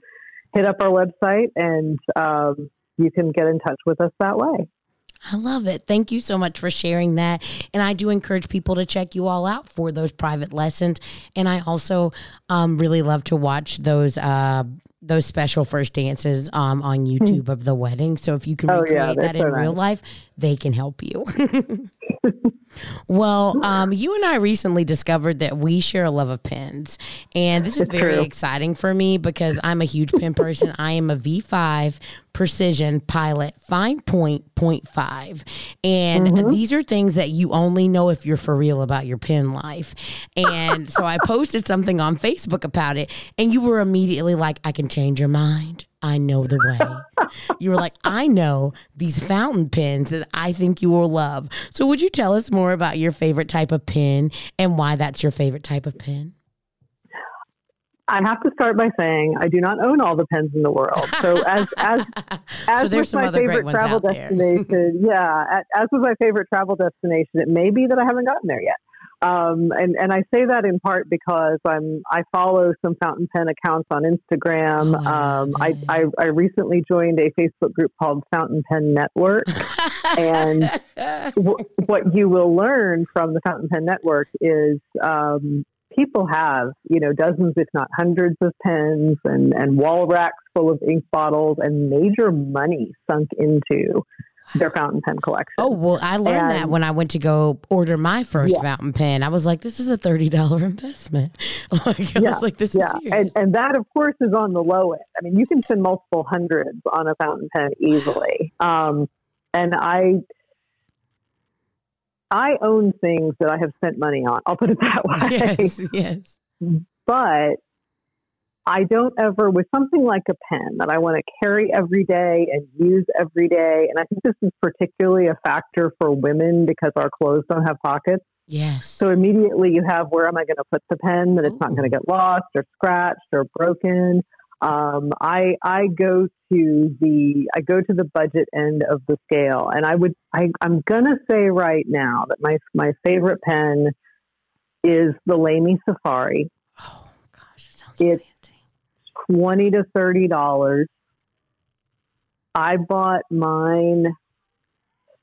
hit up our website, and um, you can get in touch with us that way. I love it. Thank you so much for sharing that. And I do encourage people to check you all out for those private lessons. And I also um, really love to watch those uh, those special first dances um, on hmm. YouTube of the wedding. So if you can oh, recreate yeah, that in real life, they can help you. well, um, you and I recently discovered that we share a love of pens. And this is it's very true. exciting for me because I'm a huge pen person. I am a V5 precision pilot fine point point five and mm-hmm. these are things that you only know if you're for real about your pen life and so i posted something on facebook about it and you were immediately like i can change your mind I know the way. you were like, I know these fountain pens that I think you will love. So, would you tell us more about your favorite type of pen and why that's your favorite type of pen? I have to start by saying I do not own all the pens in the world. So as as as so with my favorite travel destination, yeah, as with my favorite travel destination, it may be that I haven't gotten there yet. Um, and and I say that in part because I'm I follow some fountain pen accounts on Instagram. Oh, um, I, I, I recently joined a Facebook group called Fountain Pen Network, and w- what you will learn from the Fountain Pen Network is um, people have, you know, dozens, if not hundreds of pens and, and wall racks full of ink bottles and major money sunk into their fountain pen collection. Oh, well, I learned and, that when I went to go order my first yeah. fountain pen. I was like, this is a $30 investment. like, I yeah. was like, this yeah. is And, and that, of course, is on the low end. I mean, you can spend multiple hundreds on a fountain pen easily. Um, and I, I own things that I have spent money on. I'll put it that way. Yes, yes. But I don't ever, with something like a pen that I want to carry every day and use every day, and I think this is particularly a factor for women because our clothes don't have pockets. Yes. So immediately you have where am I going to put the pen that it's Ooh. not going to get lost or scratched or broken. Um, I I go to the I go to the budget end of the scale, and I would I, I'm gonna say right now that my my favorite pen is the Lamy Safari. Oh gosh, it sounds it's. Twenty to thirty dollars. I bought mine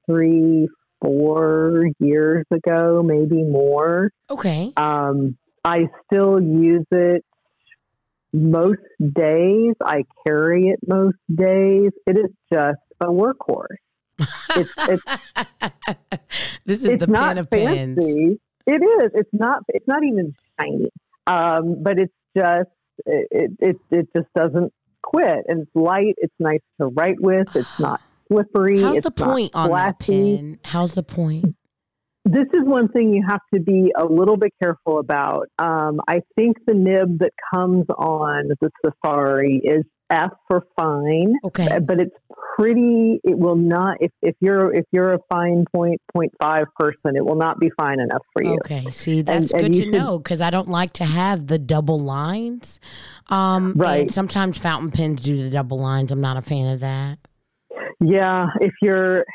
three, four years ago, maybe more. Okay. Um, I still use it most days. I carry it most days. It is just a workhorse. It's, it's this is the pen of fancy. pens. It is. It's not. It's not even shiny. Um, but it's just. It, it it just doesn't quit, and it's light. It's nice to write with. It's not slippery. How's the point on that pen? How's the point? this is one thing you have to be a little bit careful about. Um, I think the nib that comes on the Safari is F for fine. Okay. But it's pretty. It will not. If, if you're if you're a fine point point five person, it will not be fine enough for you. Okay. See, that's and, good and to should, know because I don't like to have the double lines. Um, right. sometimes fountain pens do the double lines. I'm not a fan of that. Yeah. If you're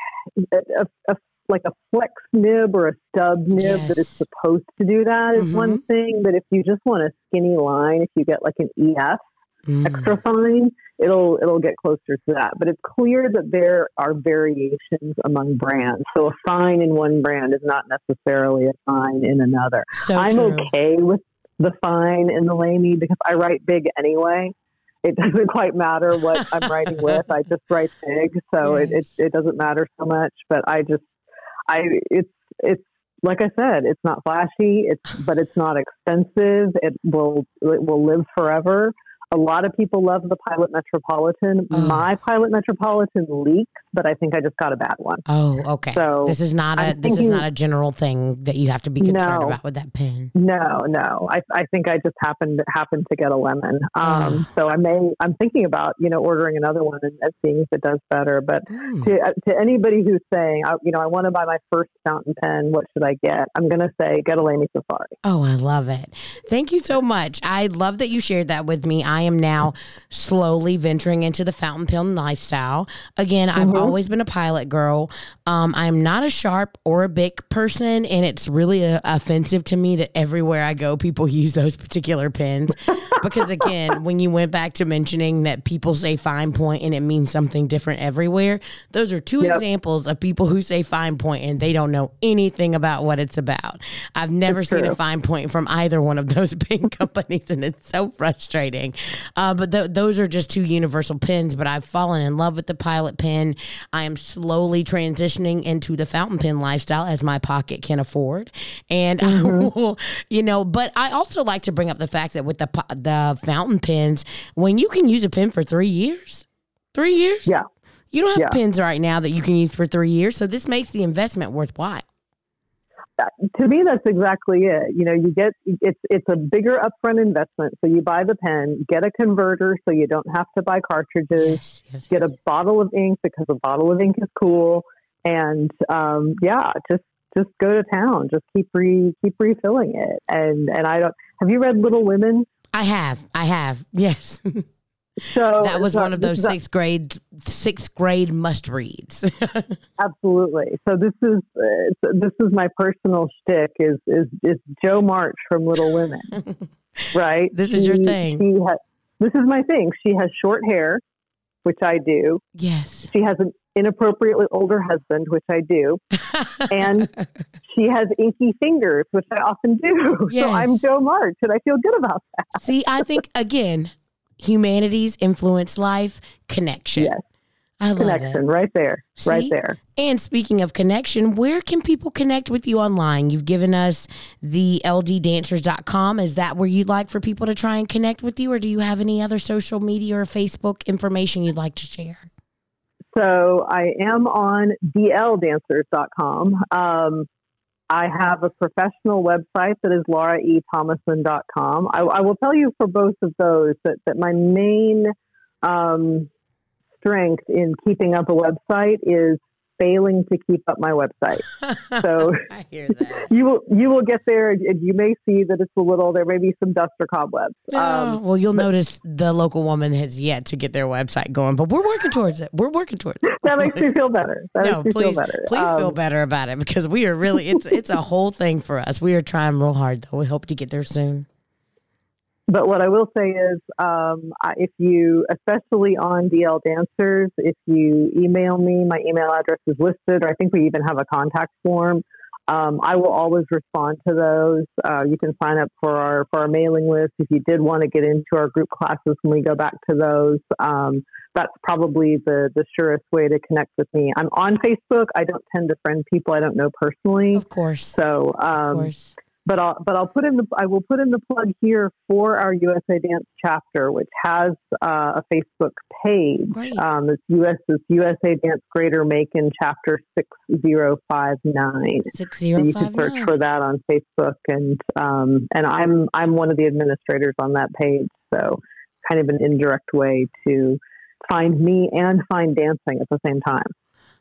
a, a like a flex nib or a stub nib yes. that is supposed to do that is mm-hmm. one thing. But if you just want a skinny line, if you get like an EF mm. extra fine, it'll it'll get closer to that. But it's clear that there are variations among brands. So a fine in one brand is not necessarily a fine in another. So I'm true. okay with the fine in the Lamy because I write big anyway it doesn't quite matter what I'm writing with. I just write big, so yes. it, it, it doesn't matter so much. But I just I it's it's like I said, it's not flashy. It's but it's not expensive. It will it will live forever. A lot of people love the Pilot Metropolitan. Oh. My Pilot Metropolitan leaks, but I think I just got a bad one. Oh, okay. So this is not a I'm this thinking, is not a general thing that you have to be concerned no, about with that pen. No, no. I, I think I just happened happened to get a lemon. Um, oh. So I may I'm thinking about you know ordering another one and, and seeing if it does better. But mm. to uh, to anybody who's saying you know I want to buy my first fountain pen, what should I get? I'm going to say get a Lamy Safari. Oh, I love it. Thank you so much. I love that you shared that with me. I am now slowly venturing into the fountain pen lifestyle. Again, I've mm-hmm. Always been a pilot girl. Um, I'm not a Sharpie or a Bic person, and it's really uh, offensive to me that everywhere I go, people use those particular pens. because again, when you went back to mentioning that people say fine point and it means something different everywhere, those are two yep. examples of people who say fine point and they don't know anything about what it's about. I've never seen a fine point from either one of those pen companies, and it's so frustrating. Uh, but th- those are just two universal pens. But I've fallen in love with the Pilot pen. I am slowly transitioning into the fountain pen lifestyle as my pocket can afford, and mm-hmm. will, you know. But I also like to bring up the fact that with the the fountain pens, when you can use a pen for three years, three years, yeah. You don't have yeah. pens right now that you can use for three years, so this makes the investment worthwhile to me, that's exactly it. You know, you get it's it's a bigger upfront investment. So you buy the pen, get a converter, so you don't have to buy cartridges. Yes, yes, get yes. a bottle of ink because a bottle of ink is cool, and um, yeah, just just go to town. Just keep re keep refilling it. And and I don't. Have you read Little Women? I have. I have. Yes. So that was so one of those sixth grade sixth grade must reads. absolutely. So this is uh, this is my personal shtick is is is Jo March from Little Women, right? This is your thing. She has, this is my thing. She has short hair, which I do. Yes. She has an inappropriately older husband, which I do, and she has inky fingers, which I often do. Yes. So I'm Jo March, and I feel good about that. See, I think again humanities influence life connection. Yes. I love it. connection right there, See? right there. And speaking of connection, where can people connect with you online? You've given us the lddancers.com. Is that where you'd like for people to try and connect with you, or do you have any other social media or Facebook information you'd like to share? So I am on dldancers.com. Um, I have a professional website that is lauraethomason.com. I, I will tell you for both of those that, that my main um, strength in keeping up a website is failing to keep up my website. So i you will you will get there and you may see that it's a little there may be some dust or cobwebs. Um, well, you'll but, notice the local woman has yet to get their website going, but we're working towards it. We're working towards it. that makes me feel better. That no, please, feel better. Please um, feel better about it because we are really it's it's a whole thing for us. We are trying real hard though. We hope to get there soon but what I will say is, um, if you, especially on DL Dancers, if you email me, my email address is listed, or I think we even have a contact form. Um, I will always respond to those. Uh, you can sign up for our for our mailing list if you did want to get into our group classes when we go back to those. Um, that's probably the the surest way to connect with me. I'm on Facebook. I don't tend to friend people I don't know personally. Of course. So, um, of course but I'll but I'll put in the I will put in the plug here for our USA Dance chapter, which has uh, a Facebook page. Um, it's US it's USA Dance Greater Macon chapter six zero five nine. Six zero five nine. You can search for that on Facebook, and um, and I'm I'm one of the administrators on that page, so kind of an indirect way to find me and find dancing at the same time.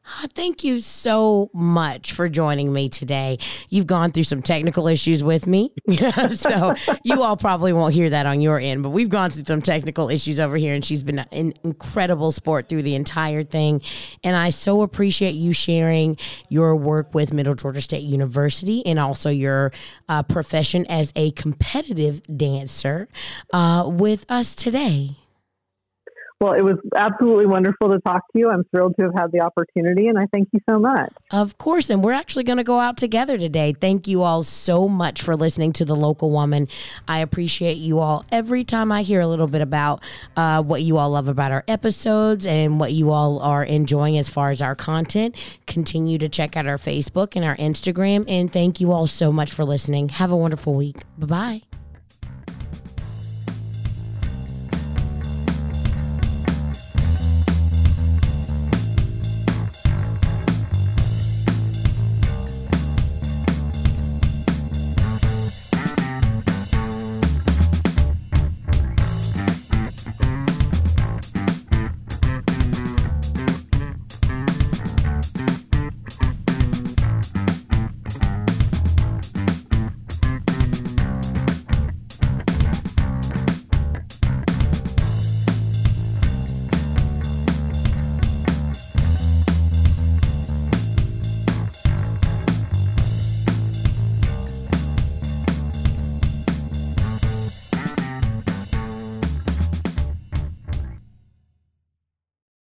Thank you so much for joining me today. You've gone through some technical issues with me. so you all probably won't hear that on your end, but we've gone through some technical issues over here, and she's been an incredible sport through the entire thing. And I so appreciate you sharing your work with Middle Georgia State University and also your uh, profession as a competitive dancer uh, with us today. Well, it was absolutely wonderful to talk to you. I'm thrilled to have had the opportunity, and I thank you so much. Of course. And we're actually going to go out together today. Thank you all so much for listening to The Local Woman. I appreciate you all every time I hear a little bit about uh, what you all love about our episodes and what you all are enjoying as far as our content. Continue to check out our Facebook and our Instagram. And thank you all so much for listening. Have a wonderful week. Bye bye.